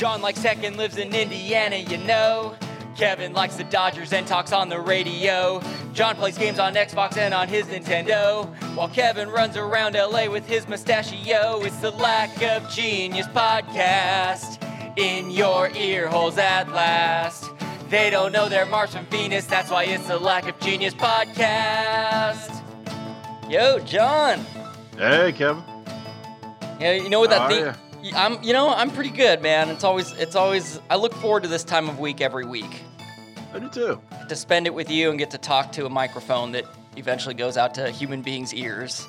John likes tech and lives in Indiana, you know. Kevin likes the Dodgers and talks on the radio. John plays games on Xbox and on his Nintendo. While Kevin runs around LA with his mustachio. It's the Lack of Genius podcast in your ear holes at last. They don't know they're Mars from Venus, that's why it's the Lack of Genius podcast. Yo, John. Hey, Kevin. Yeah, you know what that are I'm, you know, I'm pretty good, man. It's always, it's always. I look forward to this time of week every week I do too. to spend it with you and get to talk to a microphone that eventually goes out to human beings' ears.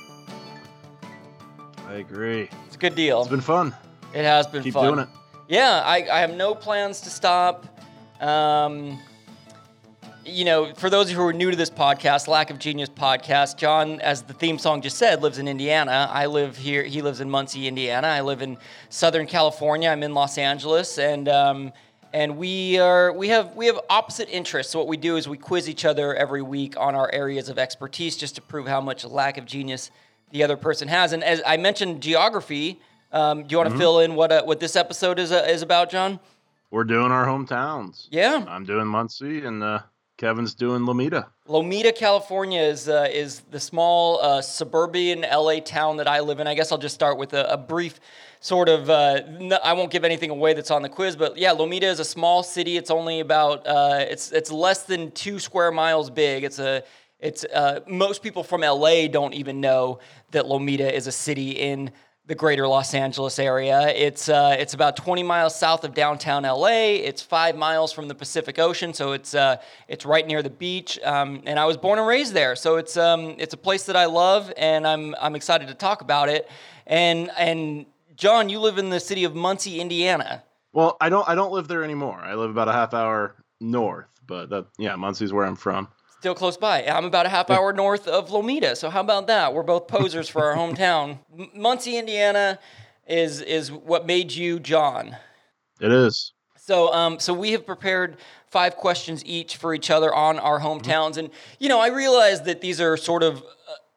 I agree. It's a good deal. It's been fun. it has been Keep fun. doing it. Yeah, I, I have no plans to stop. Um, you know, for those who are new to this podcast, Lack of Genius podcast, John, as the theme song just said, lives in Indiana. I live here. He lives in Muncie, Indiana. I live in Southern California. I'm in Los Angeles, and um, and we are we have we have opposite interests. So what we do is we quiz each other every week on our areas of expertise, just to prove how much lack of genius the other person has. And as I mentioned, geography. Um, do you want to fill in what uh, what this episode is uh, is about, John? We're doing our hometowns. Yeah. I'm doing Muncie, and uh, Kevin's doing Lomita. Lomita, California is uh, is the small uh, suburban LA town that I live in. I guess I'll just start with a, a brief sort of. Uh, I won't give anything away that's on the quiz, but yeah, Lomita is a small city. It's only about uh, it's it's less than two square miles big. It's a it's uh, most people from LA don't even know that Lomita is a city in the greater Los Angeles area. It's uh, it's about 20 miles south of downtown LA. It's five miles from the Pacific Ocean, so it's uh, it's right near the beach. Um, and I was born and raised there, so it's um, it's a place that I love, and I'm I'm excited to talk about it. And and John, you live in the city of Muncie, Indiana. Well, I don't. I don't live there anymore. I live about a half hour north, but that yeah, Muncie's where I'm from. Still close by. I'm about a half hour north of Lomita, so how about that? We're both posers for our hometown. M- Muncie, Indiana, is is what made you John. It is. So, um, so we have prepared five questions each for each other on our hometowns, and you know, I realize that these are sort of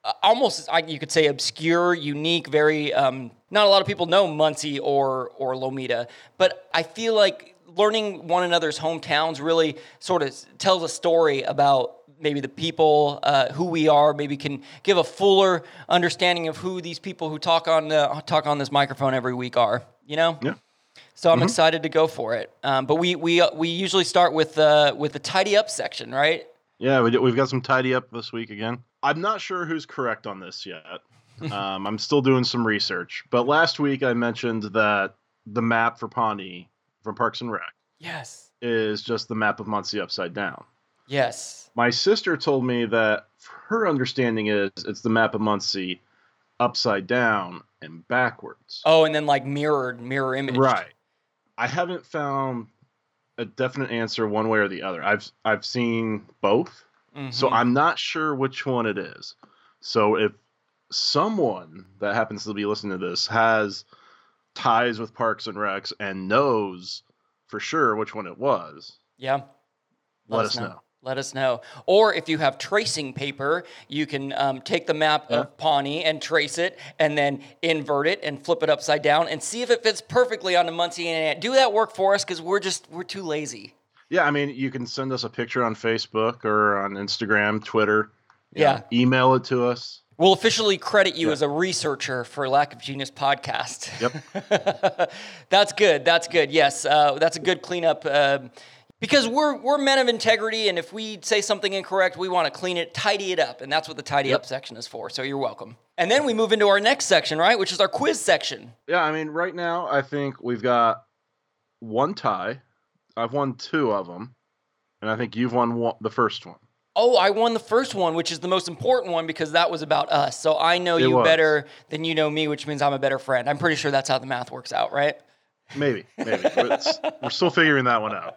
uh, almost, you could say, obscure, unique, very. Um, not a lot of people know Muncie or or Lomita, but I feel like learning one another's hometowns really sort of tells a story about maybe the people, uh, who we are, maybe can give a fuller understanding of who these people who talk on the, talk on this microphone every week are. You know. Yeah. So I'm excited to go for it. Um, but we we we usually start with uh, with the tidy up section, right? Yeah, we, we've got some tidy up this week again. I'm not sure who's correct on this yet. um, I'm still doing some research. But last week I mentioned that the map for Pawnee from Parks and Rec Yes. is just the map of Muncie upside down. Yes. My sister told me that her understanding is it's the map of Muncie upside down and backwards. Oh, and then like mirrored, mirror image. Right. I haven't found a definite answer one way or the other. I've I've seen both. So Mhm. I'm not sure which one it is. So if someone that happens to be listening to this has ties with Parks and Recs and knows for sure which one it was, yeah. let, us know. Let us know. Or if you have tracing paper, you can um, take the map of Pawnee and trace it, and then invert it and flip it upside down, and see if it fits perfectly onto Muncie. And do that work for us because we're just we're too lazy. Yeah, I mean, you can send us a picture on Facebook or on Instagram, Twitter. Yeah. know, email it to us. We'll officially credit you as a researcher for Lack of Genius podcast. Yep. that's good. That's good. Yes, uh, that's a good cleanup. um because we're we're men of integrity, and if we say something incorrect, we want to clean it, tidy it up, and that's what the tidy up section is for. So you're welcome. And then we move into our next section, right, which is our quiz section. Yeah, I mean, right now I think we've got one tie. I've won two of them, and I think you've won one, the first one. Oh, I won the first one, which is the most important one because that was about us. So I know It you was. better than you know me, which means I'm a better friend. I'm pretty sure that's how the math works out, right? Maybe, maybe. We're still figuring that one out.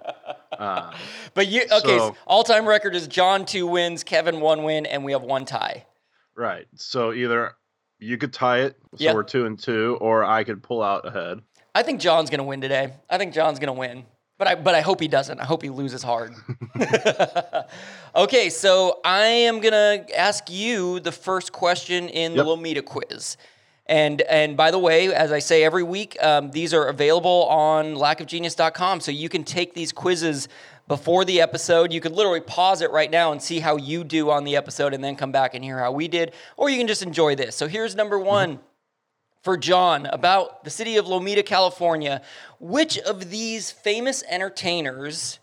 Uh, But you okay? So- all time record is John two wins, Kevin one win, and we have one tie. right. So either you could tie it, so Yeah. we're two and two, or I could pull out ahead. I think John's gonna win today. I think John's gonna win. But I but I hope he doesn't. I hope he loses hard. okay, so I am gonna ask you the first question in the Yep. Lomita quiz. And and by the way, as I say every week, um, these are available on lackofgenius.com. So you can take these quizzes before the episode. You could literally pause it right now and see how you do on the episode and then come back and hear how we did. Or you can just enjoy this. So here's number one. Mm-hmm. For John, about the city of Lomita, California, which of these famous entertainers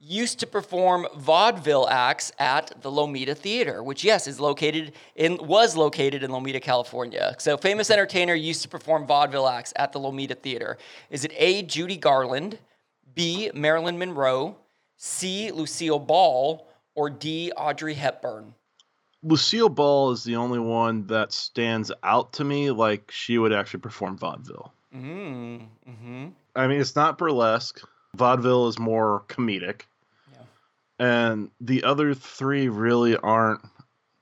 used to perform vaudeville acts at the Lomita Theater, which yes is located in was located in Lomita, California. So famous entertainer used to perform vaudeville acts at the Lomita Theater. Is it A. Judy Garland, B. Marilyn Monroe, C. Lucille Ball, or D. Audrey Hepburn? Lucille Ball is the only one that stands out to me like she would actually perform vaudeville. Mm, hmm I mean, it's not burlesque. Vaudeville is more comedic. Yeah. And the other three really aren't.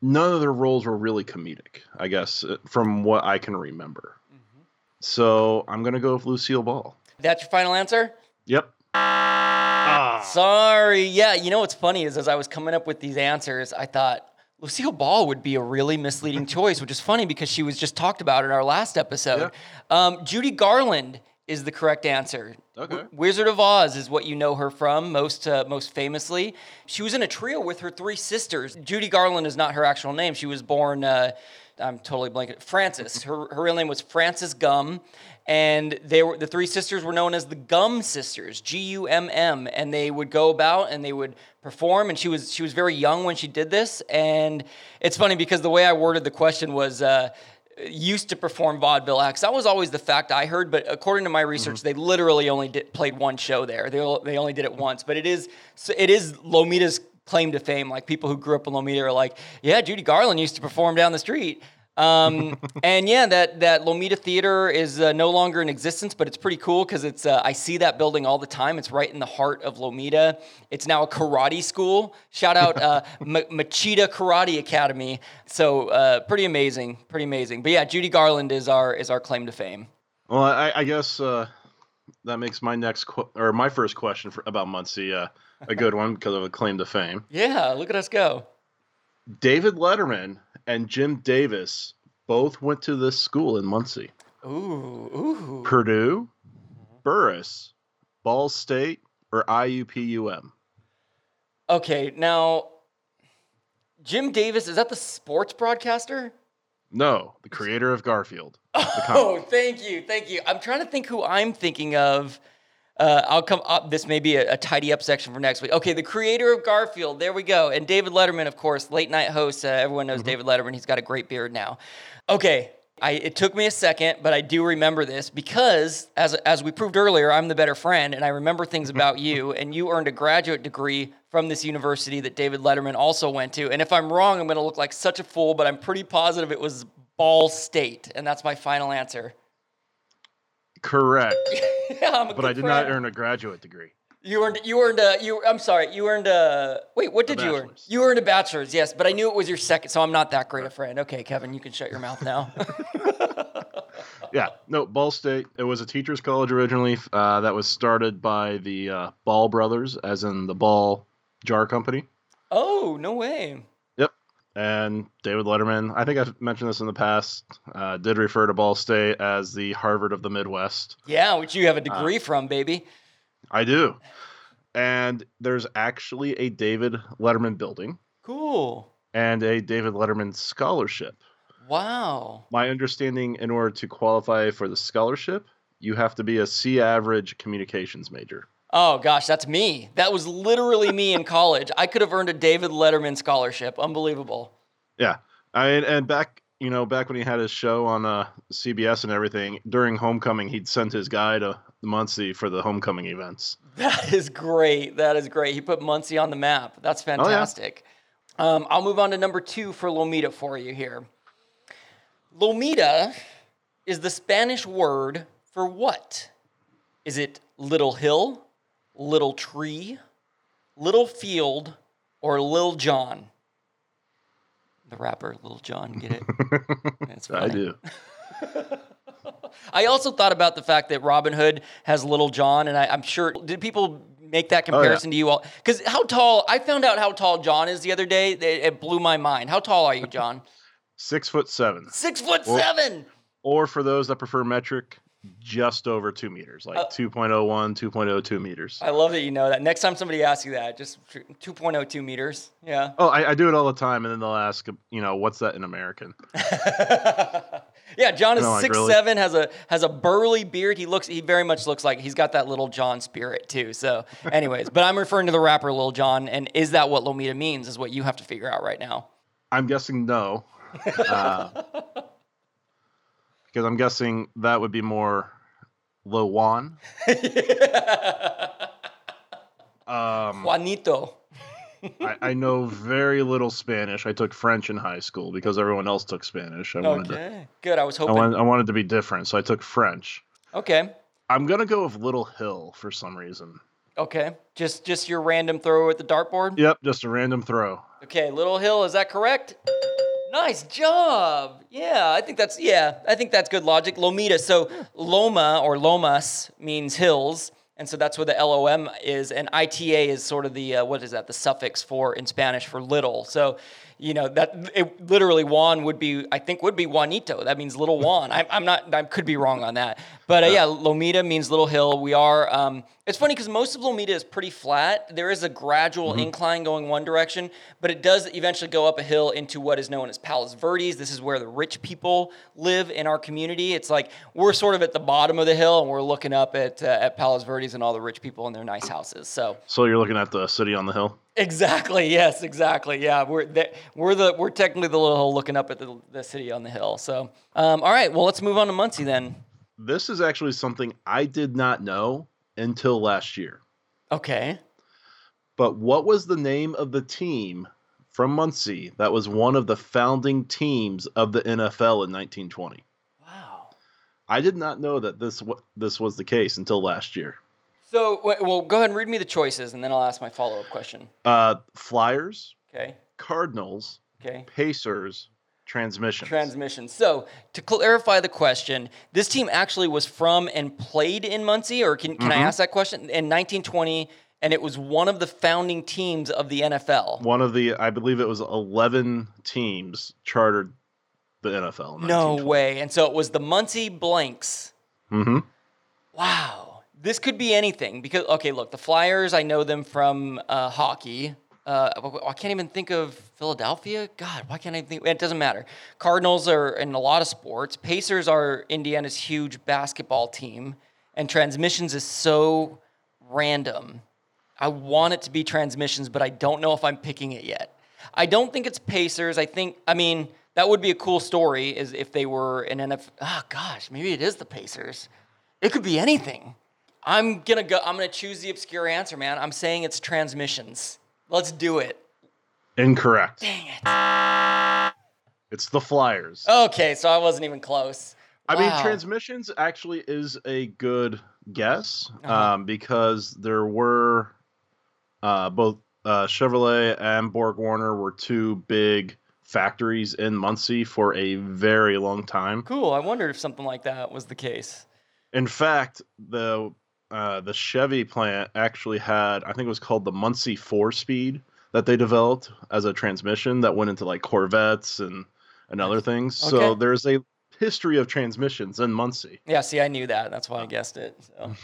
None of their roles were really comedic, I guess, uh, from what I can remember. Mm-hmm. So I'm going to go with Lucille Ball. That's your final answer? Yep. Ah. Sorry. Yeah, you know what's funny is as I was coming up with these answers, I thought Lucille Ball would be a really misleading choice, which is funny because she was just talked about in our last episode. Yeah. Um, Judy Garland is the correct answer. Okay. Wizard of Oz is what you know her from most uh, most famously. She was in a trio with her three sisters. Judy Garland is not her actual name. She was born. Uh, I'm totally blanking. Frances. Her her real name was Frances Gumm, and they were the three sisters were known as the Gumm sisters, G U M M, and they would go about and they would perform. And she was she was very young when she did this. And it's funny because the way I worded the question was. Uh, used to perform vaudeville acts. That was always the fact I heard, but according to my research, mm-hmm. they literally only did, played one show there. They, they only did it once, but it is it is Lomita's claim to fame. Like people who grew up in Lomita are like, yeah, Judy Garland used to perform down the street. Um, and yeah, that that Lomita Theater is uh, no longer in existence, but it's pretty cool because it's uh, I see that building all the time. It's right in the heart of Lomita. It's now a karate school. Shout out uh, M- Machida Karate Academy. So uh, pretty amazing, pretty amazing. But yeah, Judy Garland is our is our claim to fame. Well, I, I guess uh, that makes my next qu- or my first question for, about Muncie uh, a good one because of a claim to fame. Yeah, look at us go. David Letterman and Jim Davis both went to this school in Muncie. Ooh, ooh. Purdue, Burris, Ball State, or IUPUM? Okay, now Jim Davis is that the sports broadcaster? No, the creator of Garfield. Oh, thank you, thank you. I'm trying to think who I'm thinking of. Uh, I'll come up. This may be a, a, tidy up section for next week. Okay, the creator of Garfield. There we go. And David Letterman, of course, late night host. Uh, everyone knows mm-hmm. David Letterman. He's got a great beard now. Okay, I, it took me a second, but I do remember this because, as, as we proved earlier, I'm the better friend and I remember things about you. And you earned a graduate degree from this university that David Letterman also went to. And if I'm wrong, I'm going to look like such a fool, but I'm pretty positive it was Ball State. And that's my final answer. Correct. yeah, but I did friend. not earn a graduate degree. You earned you earned a you I'm sorry, you earned a wait, what did you earn? You earned a bachelor's, yes, but I knew it was your second, so I'm not that great a friend. Okay, Kevin, you can shut your mouth now. yeah, no, Ball State. It was a teachers' college originally uh, that was started by the uh, Ball brothers, as in the Ball Jar Company. Oh, no way and David Letterman, I think I've mentioned this in the past, uh, did refer to Ball State as the Harvard of the Midwest. Yeah, which you have a uh, degree uh, from, baby. I do. And there's actually a David Letterman building. Cool. And a David Letterman scholarship. Wow. My understanding, in order to qualify for the scholarship, you have to be a C average communications major. Oh gosh, that's me. That was literally me in college. I could have earned a David Letterman scholarship. Unbelievable. Yeah, I and back you know back when he had his show on uh, CBS and everything during homecoming, he'd sent his guy to Muncie for the homecoming events. That is great. That is great. He put Muncie on the map. That's fantastic. Oh, yeah. um, I'll move on to number two for Lomita for you here. Lomita is the Spanish word for what? Is it little hill? Little Tree, Little Field, or Lil Jon? The rapper Lil Jon, get it? That's. I do. I also thought about the fact that Robin Hood has Little John, and I, am sure did people make that comparison oh, yeah. to you all? Because how tall? I found out how tall John is the other day. It, it blew my mind. How tall are you, John? Six foot seven. Six foot well, seven. Or for those that prefer metric, just over two meters, like Uh, 2.01, 2.02 meters. I love that you know that. Next time somebody asks you that, just 2.02 meters. Yeah. Oh, I, I do it all the time, and then they'll ask, you know, what's that in American? yeah, John is like, six really? seven, has a has a burly beard. He looks he very much looks like he's got that little John spirit too. So, anyways, but I'm referring to the rapper Lil Jon, and is that what Lomita means? Is what you have to figure out right now. I'm guessing no. Uh, because I'm guessing that would be more Lowan. Um, Juanito. I, I know very little Spanish. I took French in high school because everyone else took Spanish. I wanted to. Okay, good. I was I hoping. wanted, I wanted to be different, so I took French. Okay, I'm gonna go with Little Hill for some reason. okay. Just just your random throw at the dartboard. Yep, just a random throw. Okay, Little Hill, is that correct? Nice job. Yeah, I think that's yeah, I think that's good logic. Lomita. So Loma or Lomas means hills, and so that's where the LOM is, and ITA is sort of the uh, what is that? The suffix for in Spanish for little. So you know that it literally Juan would be I think would be Juanito. That means little Juan. I, I'm not. I could be wrong on that, but uh, yeah, Lomita means little hill. We are. Um, it's funny because most of Lomita is pretty flat. There is a gradual incline going one direction, but it does eventually go up a hill into what is known as Palos Verdes. This is where the rich people live in our community. It's like we're sort of at the bottom of the hill and we're looking up at uh, at Palos Verdes and all the rich people in their nice houses. So So you're looking at the city on the hill. Exactly, yes, exactly, yeah. We're the, we're the we're technically the little hill looking up at the, the city on the hill. So um, all right, well let's move on to Muncie then. This is actually something I did not know until last year. Okay. But what was the name of the team from Muncie that was one of the founding teams of the NFL in 1920? Wow. I did not know that this this was the case until last year. So, w- well, go ahead and read me the choices, and then I'll ask my follow up question. Uh, Flyers, Okay. Cardinals, Okay. Pacers, Transmission. Transmission. So, to clarify the question, this team actually was from and played in Muncie, or can, can I ask that question? In 1920, and it was one of the founding teams of the NFL. One of the, I believe it was 11 teams chartered the NFL. In No way. And so it was the Muncie Blanks. Mm-hmm. Wow. This could be anything because, okay, look, the Flyers, I know them from uh, hockey. Uh, I can't even think of Philadelphia. God, why can't I think? It doesn't matter. Cardinals are in a lot of sports. Pacers are Indiana's huge basketball team. And transmissions is so random. I want it to be transmissions, but I don't know if I'm picking it yet. I don't think it's Pacers. I think, I mean, that would be a cool story is if they were an NFL. Oh, gosh, maybe it is the Pacers. It could be anything. I'm gonna go. I'm gonna choose the obscure answer, man. I'm saying it's transmissions. Let's do it. Incorrect. Dang it. It's the Flyers. Okay, so I wasn't even close. I mean, transmissions actually is a good guess Uh-huh. um, because there were uh, both uh, Chevrolet and Borg Warner were two big factories in Muncie for a very long time. Cool. I wondered if something like that was the case. In fact, the uh, the Chevy plant actually had I think it was called the Muncie Four Speed that they developed as a transmission that went into like Corvettes and and other things. So there's a history of transmissions in Muncie. Yeah. See, I knew that. That's why I guessed it. So.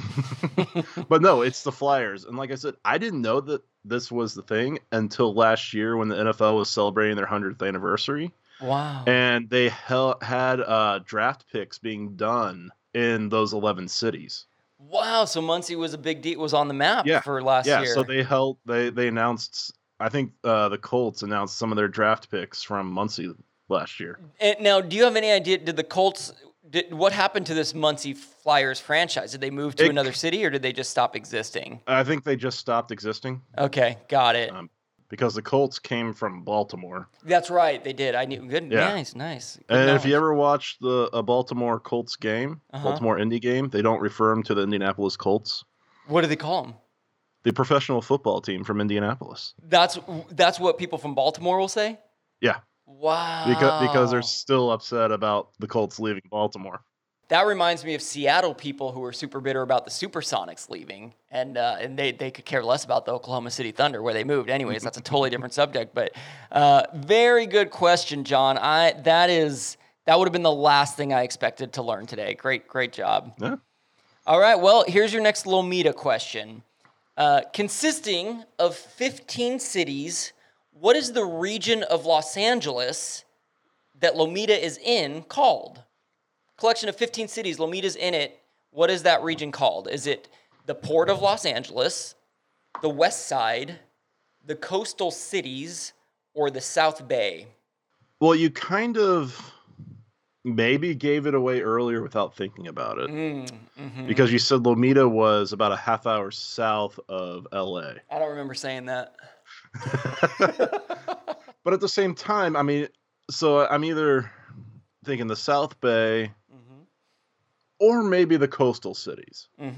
but no, it's the Flyers. And like I said, I didn't know that this was the thing until last year when the NFL was celebrating their 100th anniversary. wow. And they hel- had uh, draft picks being done in those 11 cities. Wow. So Muncie was a big deal. Was on the map Yeah, for last yeah, year. so they held, they, they announced, I think uh, the Colts announced some of their draft picks from Muncie last year. And now, do you have any idea? Did the Colts? Did, what happened to this Muncie Flyers franchise? Did they move to It- another city, or did they just stop existing? I think they just stopped existing Okay, got it. um, because the Colts came from Baltimore. That's right. They did. I knew. Good. Yeah. Nice. Nice. Good And if you ever watch the a Baltimore Colts game, Uh-huh. Baltimore Indy game, they don't refer them to the Indianapolis Colts, what do they call them? the professional football team from Indianapolis. That's that's what people from Baltimore will say. Yeah, Wow. because because they're still upset about the Colts leaving Baltimore. That reminds me of Seattle people who are super bitter about the Supersonics leaving, and uh, and they, they could care less about the Oklahoma City Thunder where they moved. Anyways, that's a totally different subject. But uh, very good question, John. I that is That would have been the last thing I expected to learn today. Great, great job. Yeah. All right. Well, here's your next Lomita question. Uh, consisting of 15 cities, what is the region of Los Angeles that Lomita is in called? Collection of 15 cities, Lomita's in it. What is that region called? Is it the Port of Los Angeles, the West Side, the coastal cities, or the South Bay? Well, you kind of maybe gave it away earlier without thinking about it Mm, mhm. because you said Lomita was about a half hour south of LA. I don't remember saying that. but at the same time, I mean, so I'm either thinking the South Bay or maybe the coastal cities hmm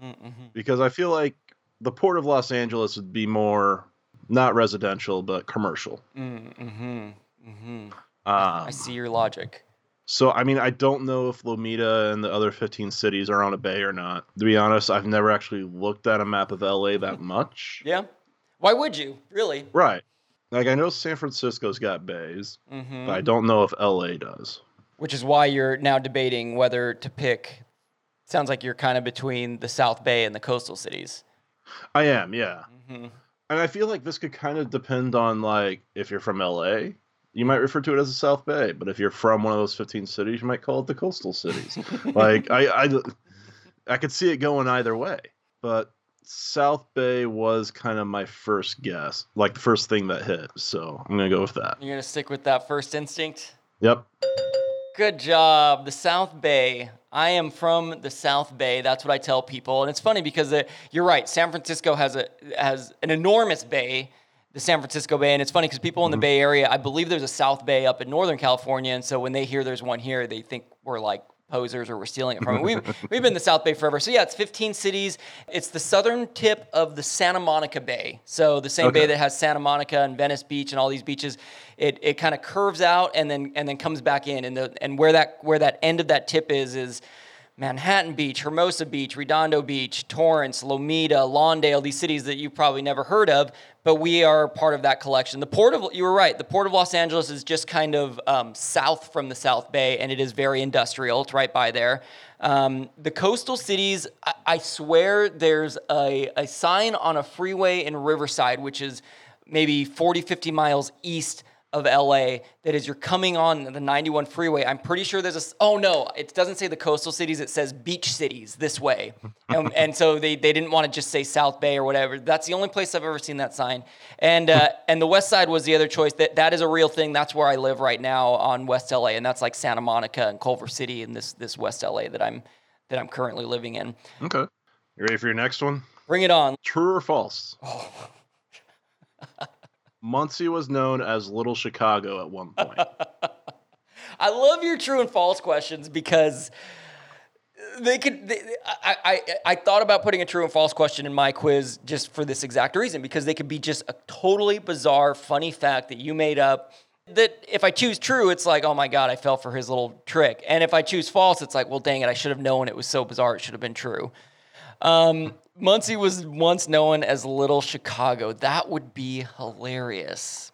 hmm hmm because I feel like the port of Los Angeles would be more not residential but commercial. Mm-hmm. Mm-hmm. Um, I see your logic. So I mean, I don't know if Lomita and the other 15 cities are on a bay or not. To be honest, I've never actually looked at a map of LA that much. Yeah. Why would you? Really? Right. Like I know San Francisco's got bays, Mm-hmm. but I don't know if LA does. Which is why you're now debating whether to pick. Sounds like you're kind of between the South Bay and the coastal cities. I am, yeah. Mm-hmm. And I feel like this could kind of depend on like if you're from LA, you might refer to it as the South Bay, but if you're from one of those 15 cities, you might call it the coastal cities. like I, I I could see it going either way. But South Bay was kind of my first guess, like the first thing that hit. So I'm gonna go with that. You're gonna stick with that first instinct. Yep. Good job. The South Bay. I am from the South Bay. That's what I tell people. And it's funny because uh, you're right. San Francisco has a has an enormous bay, the San Francisco Bay, and it's funny because people in the Bay Area, I believe there's a South Bay up in Northern California, and so when they hear there's one here, they think we're like posers or we're stealing it from it. We've, we've been in the South Bay forever. So yeah, it's 15 cities. It's the southern tip of the Santa Monica Bay. So the same bay that has Santa Monica and Venice Beach and all these beaches. It, it kind of curves out and then and then comes back in. And the and where that where that end of that tip is is Manhattan Beach, Hermosa Beach, Redondo Beach, Torrance, Lomita, Lawndale, these cities that you've probably never heard of, but we are part of that collection. The port of you were right. The port of Los Angeles is just kind of um, south from the South Bay, and it is very industrial. It's right by there. Um, the coastal cities, I, I swear, there's a, a sign on a freeway in Riverside, which is maybe 40, 50 miles east of LA that as you're coming on the 91 freeway, I'm pretty sure there's a, Oh no, it doesn't say the coastal cities. It says beach cities this way, and, and so they, they didn't want to just say South Bay or whatever. That's the only place I've ever seen that sign. And uh, and the West Side was the other choice. That that is a real thing. That's where I live right now on West LA, and that's like Santa Monica and Culver City and this this West LA that I'm that I'm currently living in. Okay. You ready for your next one? Bring it on. True or false? Muncie was known as Little Chicago at one point. I love your true and false questions because they could. They, I, I I thought about putting a true and false question in my quiz just for this exact reason because they could be just a totally bizarre, funny fact that you made up. That if I choose true, it's like, oh my god, I fell for his little trick. And if I choose false, it's like, well, dang it, I should have known it was so bizarre. It should have been true. Um, Muncie was once known as Little Chicago. That would be hilarious.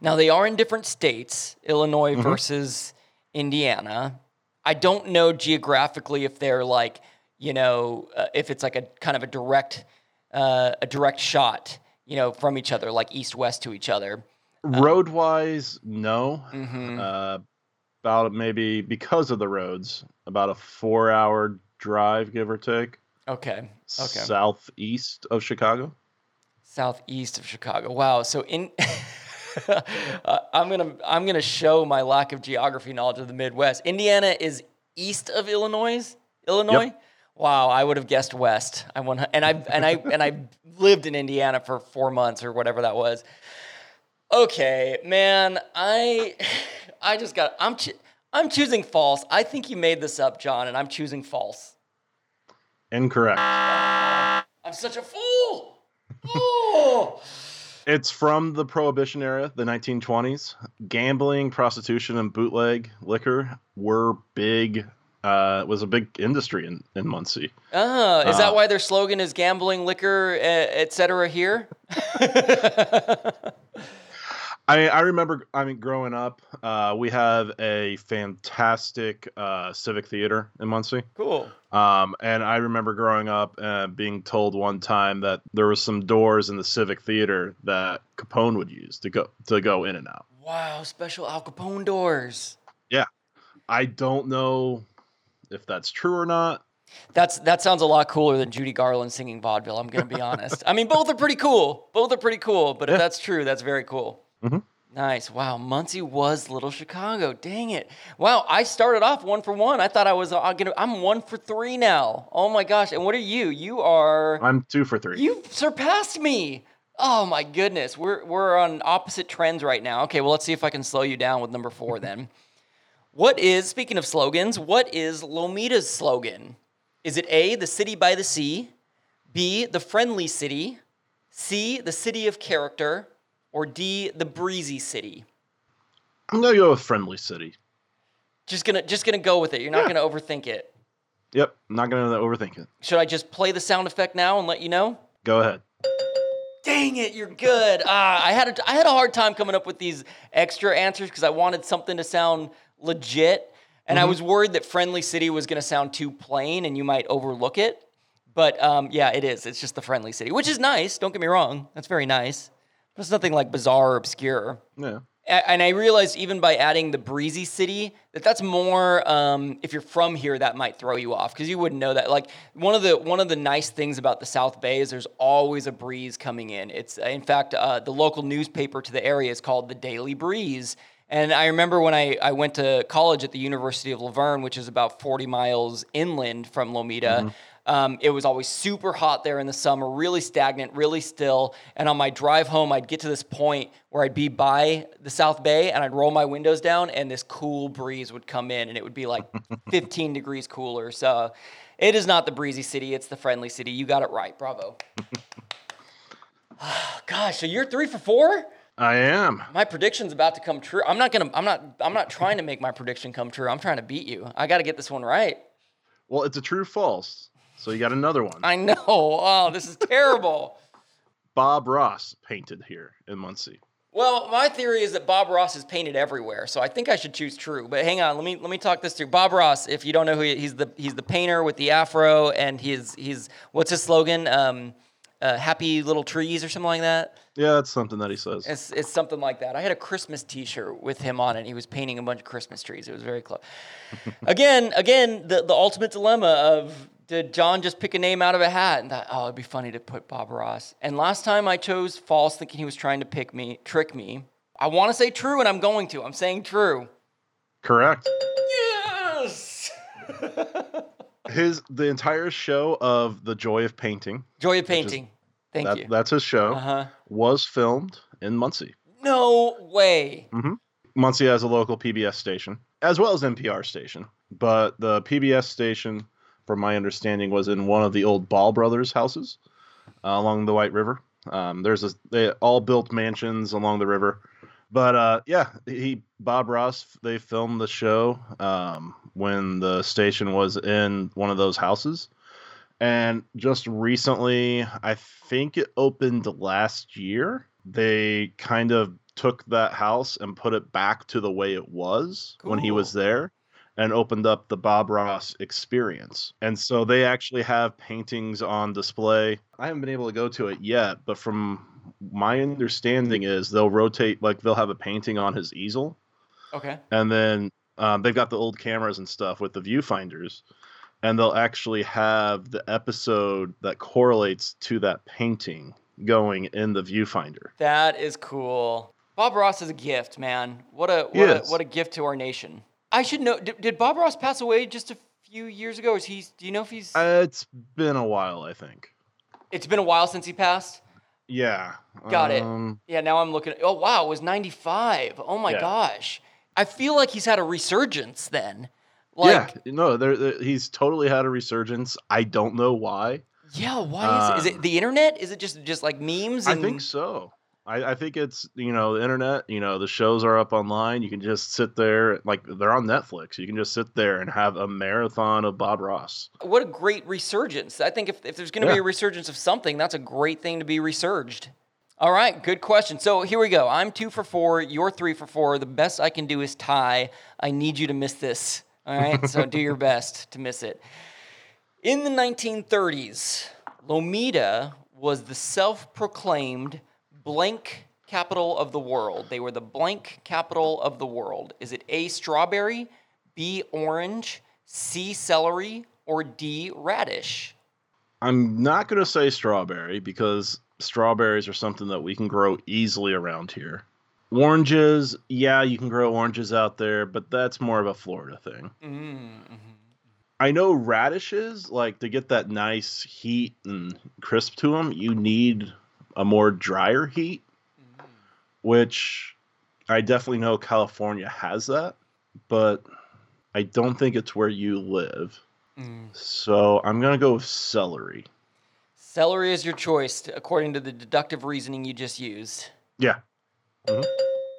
Now they are in different states, Illinois versus Indiana. I don't know geographically if they're like, you know, uh, if it's like a kind of a direct, uh, a direct shot, you know, from each other, like east west to each other. Road wise, no. hmm Uh, about maybe because of the roads, about a four hour drive, give or take, Okay. Okay. southeast of Chicago. southeast of Chicago. Wow. So in uh, I'm gonna I'm gonna show my lack of geography knowledge of the Midwest. Indiana is east of Illinois. Illinois. Wow, I would have guessed west. I want and I and I and I lived in Indiana for four months or whatever that was. Okay, man, I I just got I'm ch- I'm choosing false. I think you made this up, John, and I'm choosing false. Incorrect. I'm such a fool. Oh. It's from the Prohibition era, the 1920s. Gambling, prostitution, and bootleg liquor were big. Uh, was a big industry in, in Muncie. Ah, is that Uh, why their slogan is gambling, liquor, et cetera here? I I remember. I mean, growing up, uh, we have a fantastic uh, civic theater in Muncie. Cool. Um, and I remember growing up and being told one time that there was some doors in the civic theater that Capone would use to go to go in and out. Wow, special Al Capone doors. Yeah, I don't know if that's true or not. That's that sounds a lot cooler than Judy Garland singing vaudeville. I'm gonna be honest. I mean, both are pretty cool. Both are pretty cool. But if Yeah. that's true, that's very cool. Mhm. Nice. Wow, Muncie was Little Chicago. Dang it. Wow, I started off one for one. I thought I was uh, gonna. I'm one for three now. Oh my gosh. And what are you? You are. I'm two for three. You surpassed me. Oh my goodness. We're we're on opposite trends right now. Okay, well let's see if I can slow you down with number four then. What is speaking of slogans, what is Lomita's slogan? Is it A, the city by the sea, B, the friendly city, C, the city of character, or D, the breezy city? I'm gonna go with friendly city. Just gonna just gonna go with it. You're not Yeah. gonna overthink it. Yep. I'm Not gonna overthink it. Should I just play the sound effect now and let you know? Go ahead. Dang it, you're good. Ah, I had a, I had a hard time coming up with these extra answers because I wanted something to sound legit, and I was worried that Friendly City was going to sound too plain and you might overlook it. But um, yeah, it is. It's just the Friendly City, which is nice. Don't get me wrong. That's very nice. It's nothing like bizarre or obscure. Yeah. A- And I realized even by adding the breezy city that that's more. Um, if you're from here, that might throw you off because you wouldn't know that. Like one of the one of the nice things about the South Bay is there's always a breeze coming in. It's in fact uh, the local newspaper to the area is called the Daily Breeze. And I remember when I, I went to college at the University of La Verne, which is about 40 miles inland from Lomita. Um, it was always super hot there in the summer, really stagnant, really still. And on my drive home, I'd get to this point where I'd be by the South Bay and I'd roll my windows down, and this cool breeze would come in, and it would be like 15 degrees cooler. So it is not the breezy city, it's the friendly city. You got it right. Bravo. Gosh, so you're three for four? I am. My prediction's about to come true. I'm not gonna. I'm not. I'm not trying to make my prediction come true. I'm trying to beat you. I got to get this one right. Well, it's a true false. So you got another one. I know. Oh, this is terrible. Bob Ross painted here in Muncie. Well, my theory is that Bob Ross is painted everywhere, so I think I should choose true. But hang on, let me let me talk this through. Bob Ross, if you don't know who he, he's the he's the painter with the afro, and he's he's what's his slogan? Um, uh, happy little trees or something like that. Yeah, that's something that he says. It's, it's something like that. I had a Christmas T-shirt with him on it. He was painting a bunch of Christmas trees. It was very close. again, again, the, the ultimate dilemma of did John just pick a name out of a hat and thought, oh, it'd be funny to put Bob Ross. And last time I chose false, thinking he was trying to pick me, trick me. I want to say true, and I'm going to. I'm saying true. Correct. Yes. His the entire show of The Joy of Painting. Joy of painting. Thank that, you. That's his show. Uh huh. Was filmed in Muncie. No way. Muncie has a local PBS station as well as NPR station, but the PBS station, from my understanding, was in one of the old Ball brothers' houses uh, along the White River. Um, there's a they all built mansions along the river, but uh, yeah, he Bob Ross they filmed the show um, when the station was in one of those houses, and just recently, I think it opened last year. They kind of took that house and put it back to the way it was when he was there and opened up the Bob Ross experience. And so they actually have paintings on display. I haven't been able to go to it yet, but from my understanding is they'll rotate like they'll have a painting on his easel Okay. and then um, they've got the old cameras and stuff with the viewfinders and they'll actually have the episode that correlates to that painting going in the viewfinder That is cool. Bob Ross is a gift, man. What a what a, what a gift to our nation. I should know. Did, did Bob Ross pass away just a few years ago? Is he? Do you know if he's? Uh, it's been a while i think it's been a while since he passed. yeah Got it. um, Yeah. Now I'm looking. At, oh wow, it was 95. Oh my Yeah. gosh. I feel like he's had a resurgence then. Like, yeah no there, there- he's totally had a resurgence i don't know why yeah. Why is it? Is Um, it the internet? Is it just just like memes? i think so I, I think it's you know the internet you know the shows are up online you can just sit there like they're on netflix you can just sit there and have a marathon of bob ross What a great resurgence. I think if, if there's going to be a resurgence of something, that's a great thing to be resurged. All right, good question. So here we go. I'm two for four. You're three for four. The best I can do is tie. I need you to miss this. All right, so do your best to miss it. In the 1930s, Lomita was the self proclaimed blank capital of the world. They were the blank capital of the world. Is it A, strawberry, B, orange, C, celery, or D, radish? I'm not going to say strawberry because strawberries are something that we can grow easily around here. Oranges, yeah, you can grow oranges out there, but that's more of a Florida thing. Mm-hmm. I know radishes, like to get that nice heat and crisp to them, you need a more drier heat, which I definitely know California has that, but I don't think it's where you live. Mm. So I'm going to go with celery. Celery is your choice, according to the deductive reasoning you just used. Yeah.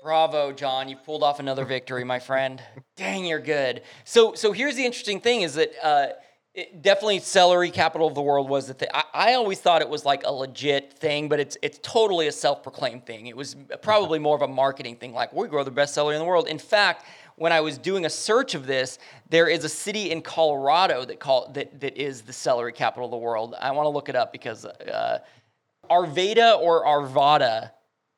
Bravo, John! You pulled off another victory, my friend. Dang, you're good. So, so here's the interesting thing: is that uh, it, definitely celery capital of the world was the thing. I, I always thought it was like a legit thing, but it's it's totally a self-proclaimed thing. It was probably more of a marketing thing. Like we grow the best celery in the world. In fact, when I was doing a search of this, there is a city in Colorado that call that that is the celery capital of the world. I want to look it up because uh, Arvada or Arvada,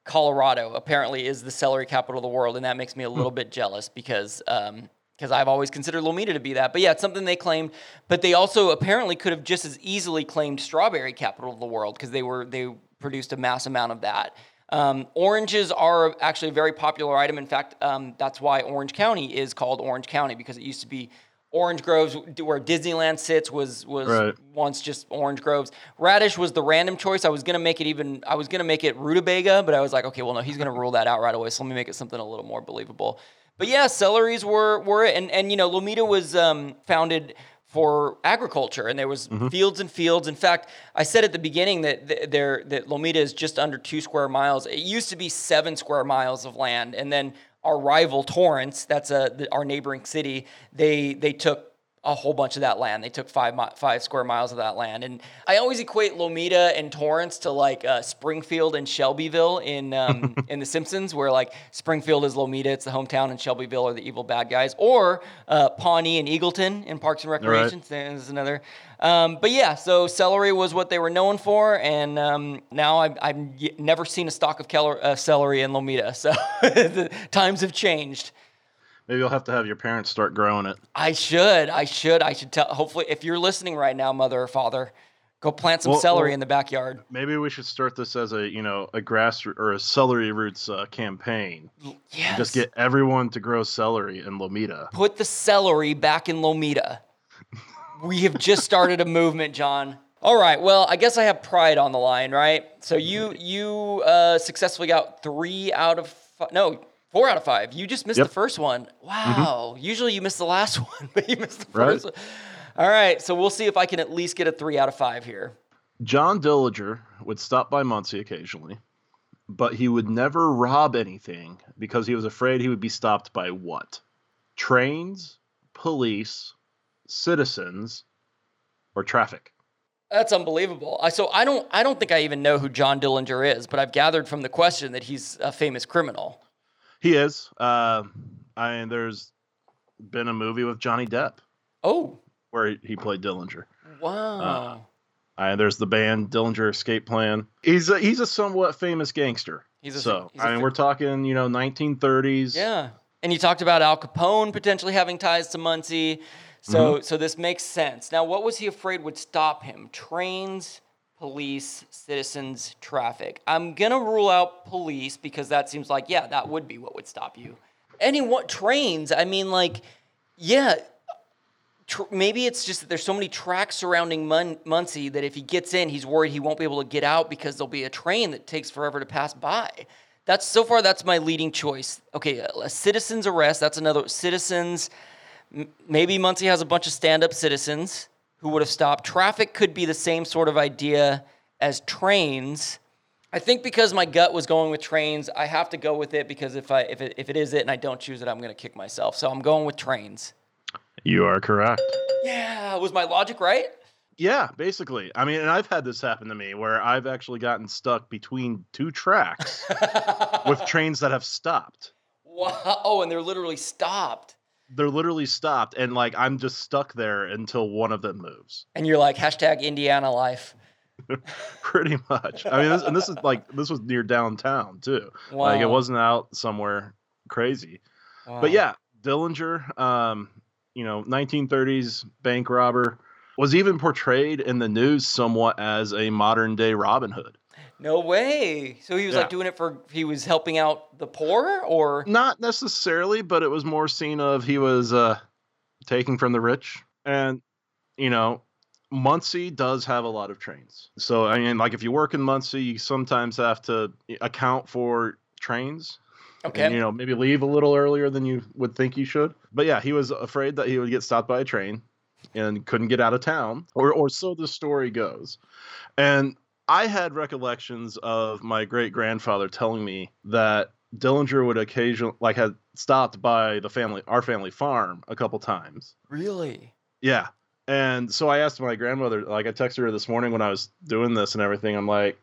Colorado, apparently is the celery capital of the world, and that makes me a little bit jealous because um, because I've always considered Lomita to be that. But yeah, it's something they claimed. But they also apparently could have just as easily claimed strawberry capital of the world because they were they produced a mass amount of that. Um, oranges are actually a very popular item. In fact, um, that's why Orange County is called Orange County because it used to be orange groves where Disneyland sits was was Right. once just orange groves. Radish was the random choice. I was gonna make it even. I was gonna make it rutabaga, but I was like, okay, well no, he's gonna rule that out right away. So let me make it something a little more believable. But yeah, celeries were were it, and and you know Lomita was um, founded for agriculture, and there was mm-hmm. fields and fields. In fact, I said at the beginning that th- there that Lomita is just under two square miles. It used to be seven square miles of land, and then our rival Torrance, that's a the, our neighboring city, they they took a whole bunch of that land. They took five mi- five square miles of that land, and I always equate Lomita and Torrance to like uh, Springfield and Shelbyville in um, in The Simpsons, where like Springfield is Lomita, it's the hometown, and Shelbyville are the evil bad guys, or uh, Pawnee and Eagleton in Parks and Recreation. There's another. Um, but yeah, so celery was what they were known for, and um, now I've, I've never seen a stalk of uh, celery in Lomita. So the times have changed. Maybe you'll have to have your parents start growing it. I should. I should. I should tell. Hopefully, if you're listening right now, mother or father, go plant some Well- celery well- in the backyard. Maybe we should start this as a you know a grass or a celery roots uh, campaign. Yes. Just get everyone to grow celery in Lomita. Put the celery back in Lomita. we have just started a movement, John. All right. Well, I guess I have pride on the line, right? So you you uh, successfully got three out of five. No, four out of five. You just missed Yep. the first one. Mm-hmm. Wow. Usually you miss the last one, but you missed the Right. first one. All right. So we'll see if I can at least get a three out of five here. John Dillinger would stop by Muncie occasionally, but he would never rob anything because he was afraid he would be stopped by what? Trains, police, citizens, or traffic. That's unbelievable. I, so I don't I don't think I even know who John Dillinger is, but I've gathered from the question that he's a famous criminal. He is. Uh, I there's been a movie with Johnny Depp Oh, where he played Dillinger. wow. Uh, there's the band Dillinger Escape Plan. He's a, he's a somewhat famous gangster. He's a- so he's I mean, we're talking you know 1930s. yeah. And you talked about Al Capone potentially having ties to Muncie. So so this makes sense. Now, what was he afraid would stop him? Trains, police, citizens, traffic. I'm gonna rule out police because that seems like yeah, that would be what would stop you. Any what trains? I mean, like, yeah, tr- maybe it's just that there's so many tracks surrounding Mun- Muncie that if he gets in, he's worried he won't be able to get out because there'll be a train that takes forever to pass by. That's so far. That's my leading choice. Okay, a, a citizen's arrest. That's another citizens. m- Maybe Muncie has a bunch of stand-up citizens who would have stopped. Traffic could be the same sort of idea as trains. I think because my gut was going with trains, I have to go with it because if I if it, if it is it and I don't choose it, I'm gonna kick myself. So I'm going with trains. You are correct. Yeah, was my logic right? Yeah, basically. I mean, and I've had this happen to me where I've actually gotten stuck between two tracks with trains that have stopped. Wow. Oh, and they're literally stopped. They're literally stopped, and like I'm just stuck there until one of them moves. And you're like, hashtag Indiana life. Pretty much. I mean, this, and this is like this was near downtown too. Like it wasn't out somewhere crazy. Wow. But yeah, Dillinger, um, you know, 1930s bank robber, was even portrayed in the news somewhat as a modern day Robin Hood. No way. So he was Yeah. like doing it for, he was helping out the poor or? Not necessarily, but it was more seen of he was uh, taking from the rich. And, you know, Muncie does have a lot of trains. So, I mean, like if you work in Muncie, you sometimes have to account for trains. Okay. And, you know, maybe leave a little earlier than you would think you should. But yeah, he was afraid that he would get stopped by a train and couldn't get out of town, or or so the story goes. And I had recollections of my great grandfather telling me that Dillinger would occasionally like had stopped by the family our family farm a couple times. Really? Yeah. And so I asked my grandmother, like I texted her this morning when I was doing this and everything. I'm like,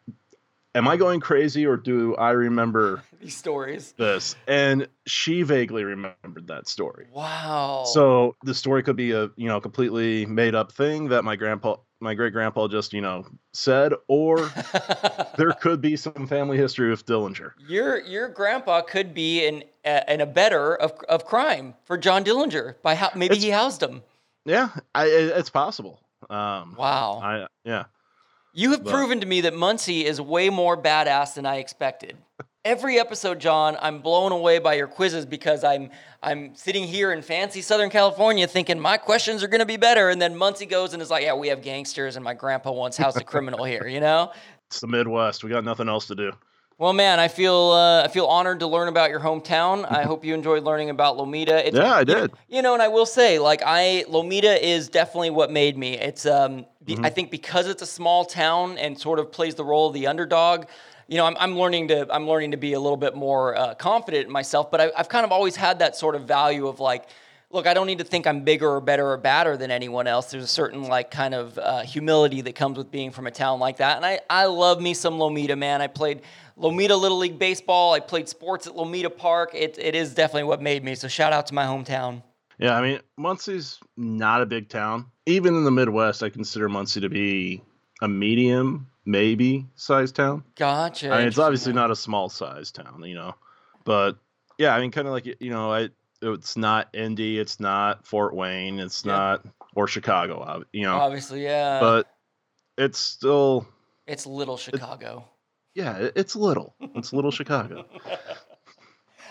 am I going crazy or do I remember These stories. this? And she vaguely remembered that story. Wow. So the story could be a you know completely made up thing that my grandpa, my great grandpa, just you know said, or there could be some family history with Dillinger. your your grandpa could be an a, an abettor of of crime for John Dillinger by how maybe It's- he housed him. Yeah, I, it- it's possible. Um, Wow. I yeah. You have But- proven to me that Muncie is way more badass than I expected. Every episode, John, I'm blown away by your quizzes because I'm I'm sitting here in fancy Southern California thinking my questions are gonna be better, and then Muncie goes and is like, yeah, we have gangsters, and my grandpa once housed a criminal here, you know? It's the Midwest. We got nothing else to do. Well, man, I feel uh, I feel honored to learn about your hometown. I hope you enjoyed learning about Lomita. It's, Yeah, I did. You know, and I will say, like, I Lomita is definitely what made me. It's um, be, Mm-hmm. I think because it's a small town and sort of plays the role of the underdog. You know, I'm, I'm learning to I'm learning to be a little bit more uh, confident in myself. But I, I've kind of always had that sort of value of like, look, I don't need to think I'm bigger or better or badder than anyone else. There's a certain like kind of uh, humility that comes with being from a town like that. And I, I love me some Lomita, man. I played Lomita Little League Baseball. I played sports at Lomita Park. It, it is definitely what made me. So shout out to my hometown. Yeah, I mean Muncie's not a big town. Even in the Midwest, I consider Muncie to be a medium, maybe sized town. Gotcha. I mean, it's obviously not a small size town, you know, but yeah, I mean, kind of like you know, I it's not Indy, it's not Fort Wayne, it's Yeah. not or Chicago, you know, Obviously, yeah. but it's still it's little Chicago. yeah, it's little, it's little Chicago.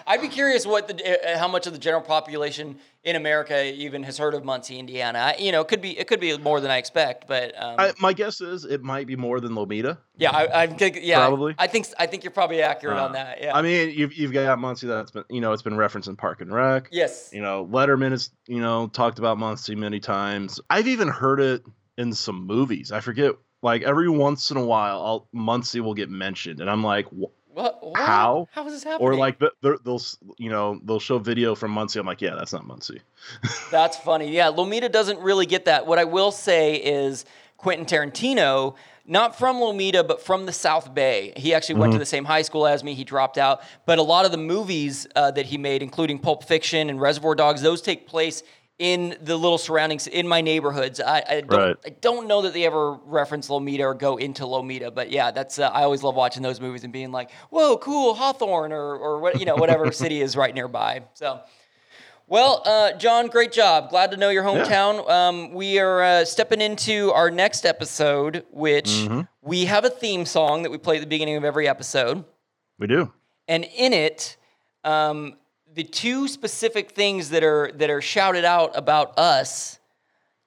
I'd be curious what the uh, how much of the general population in America even has heard of Muncie, Indiana. I, you know, it could be it could be more than I expect, but um, I, my guess is it might be more than Lomita. yeah, I, I think yeah, Probably. I think I think you're probably accurate Uh, on that. Yeah. I mean, you've you've got Muncie that's been you know it's been referenced in Park and Rec. yes. You know, Letterman has you know talked about Muncie many times. I've even heard it in some movies. I forget. Like every once in a while, I'll, Muncie will get mentioned, and I'm like, "Wh- What, what? How? How is this happening? or like they'll you know they'll show video from Muncie. I'm like, yeah, that's not Muncie. That's funny. Yeah, Lomita doesn't really get that. What I will say is Quentin Tarantino, not from Lomita, but from the South Bay. He actually went to the same high school as me. He dropped out. But a lot of the movies uh, that he made, including Pulp Fiction and Reservoir Dogs, those take place in the little surroundings in my neighborhoods. I, I don't Right. I don't know that they ever reference Lomita or go into Lomita, but yeah, that's uh, I always love watching those movies and being like, "Whoa, cool, Hawthorne or or what you know whatever city is right nearby." So. Well, uh, John, great job. Glad to know your hometown. Um, we are uh, stepping into our next episode, which Mm-hmm. we have a theme song that we play at the beginning of every episode. We do. And in it, um, the two specific things that are that are shouted out about us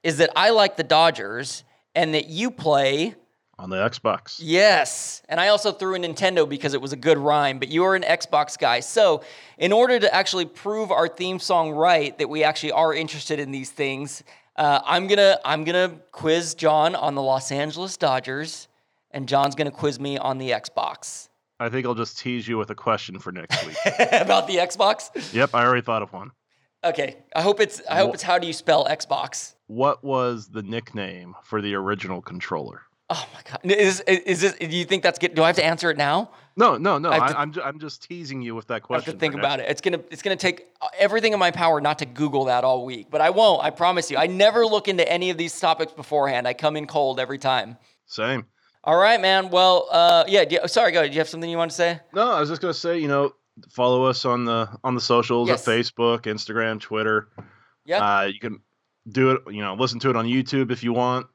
is that I like the Dodgers and that you play on the Xbox. Yes. And I also threw in Nintendo because it was a good rhyme, but you are an Xbox guy. So, in order to actually prove our theme song right, that we actually are interested in these things, uh, I'm gonna I'm gonna quiz John on the Los Angeles Dodgers, and John's gonna quiz me on the Xbox. I think I'll just tease you with a question for next week. About the Xbox? yep, I already thought of one. Okay, I hope it's I hope it's how do you spell Xbox? What was the nickname for the original controller? Oh my god! Is is this? Do you think that's good? Do I have to answer it now? No, no, no. I to- I'm ju- I'm just teasing you with that question. I have to think about it. It's gonna it's gonna take uh, everything in my power not to Google that all week, but I won't. I promise you. I never look into any of these topics beforehand. I come in cold every time. Same. All right, man. Well, uh, yeah. You, sorry, go. ahead. Do you have something you want to say? No, I was just gonna say, you know, follow us on the on the socials Yes. Facebook, Instagram, Twitter. Yeah. Uh, you can do it. You know, listen to it on YouTube if you want.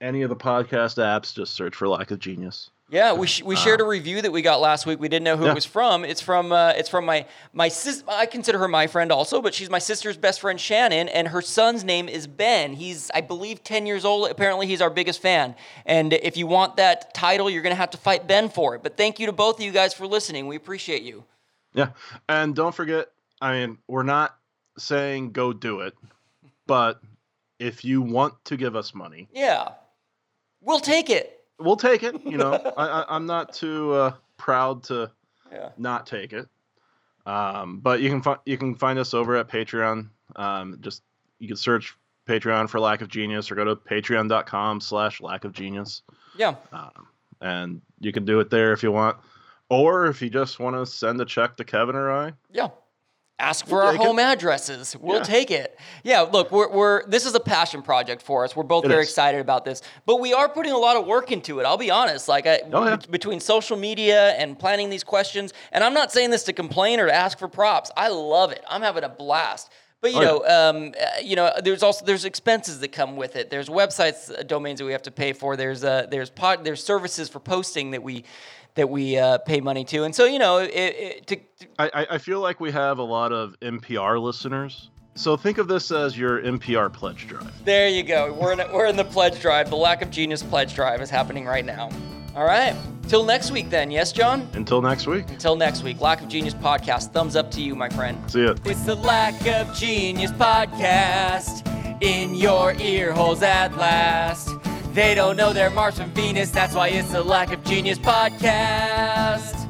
Any of the podcast apps, just search for Lack of Genius. Yeah, we, sh- we shared a review that we got last week. We didn't know who Yeah. it was from. It's from uh, it's from my my sis. I consider her my friend also, but she's my sister's best friend Shannon, and her son's name is Ben. He's I believe ten years old. Apparently, he's our biggest fan. And if you want that title, you're gonna have to fight Ben for it. But thank you to both of you guys for listening. We appreciate you. Yeah, and don't forget. I mean, we're not saying go do it, but if you want to give us money, Yeah, we'll take it. We'll take it. You know, I, I, I'm not too uh, proud to Yeah. not take it. Um, but you can find you can find us over at Patreon. Um, just you can search Patreon for Lack of Genius or go to patreon.com slash lack of genius. Yeah. Um, and you can do it there if you want. Or if you just want to send a check to Kevin or I. Yeah. Ask for We'll our take it. home addresses. We'll Yeah. take it. Yeah, look, we're, we're this is a passion project for us. We're both It very is. excited about this, but we are putting a lot of work into it. I'll be honest. Like, I, Oh, yeah. bet- between social media and planning these questions, and I'm not saying this to complain or to ask for props. I love it. I'm having a blast. But you Oh, yeah. know, um, uh, you know, there's also there's expenses that come with it. There's websites, uh, domains that we have to pay for. There's uh, there's pod, there's services for posting that we that we uh, pay money to. And so you know, it, it, to, to I, I- I feel like we have a lot of NPR listeners. So think of this as your NPR pledge drive. There you go. We're in, we're in the pledge drive. The lack of genius pledge drive is happening right now. All right. Till next week, then. Yes, John? Until next week. Until next week. Lack of Genius podcast. Thumbs up to you, my friend. See ya. It's the Lack of Genius podcast in your ear holes at last. They don't know they're Mars from Venus, that's why it's the Lack of Genius podcast.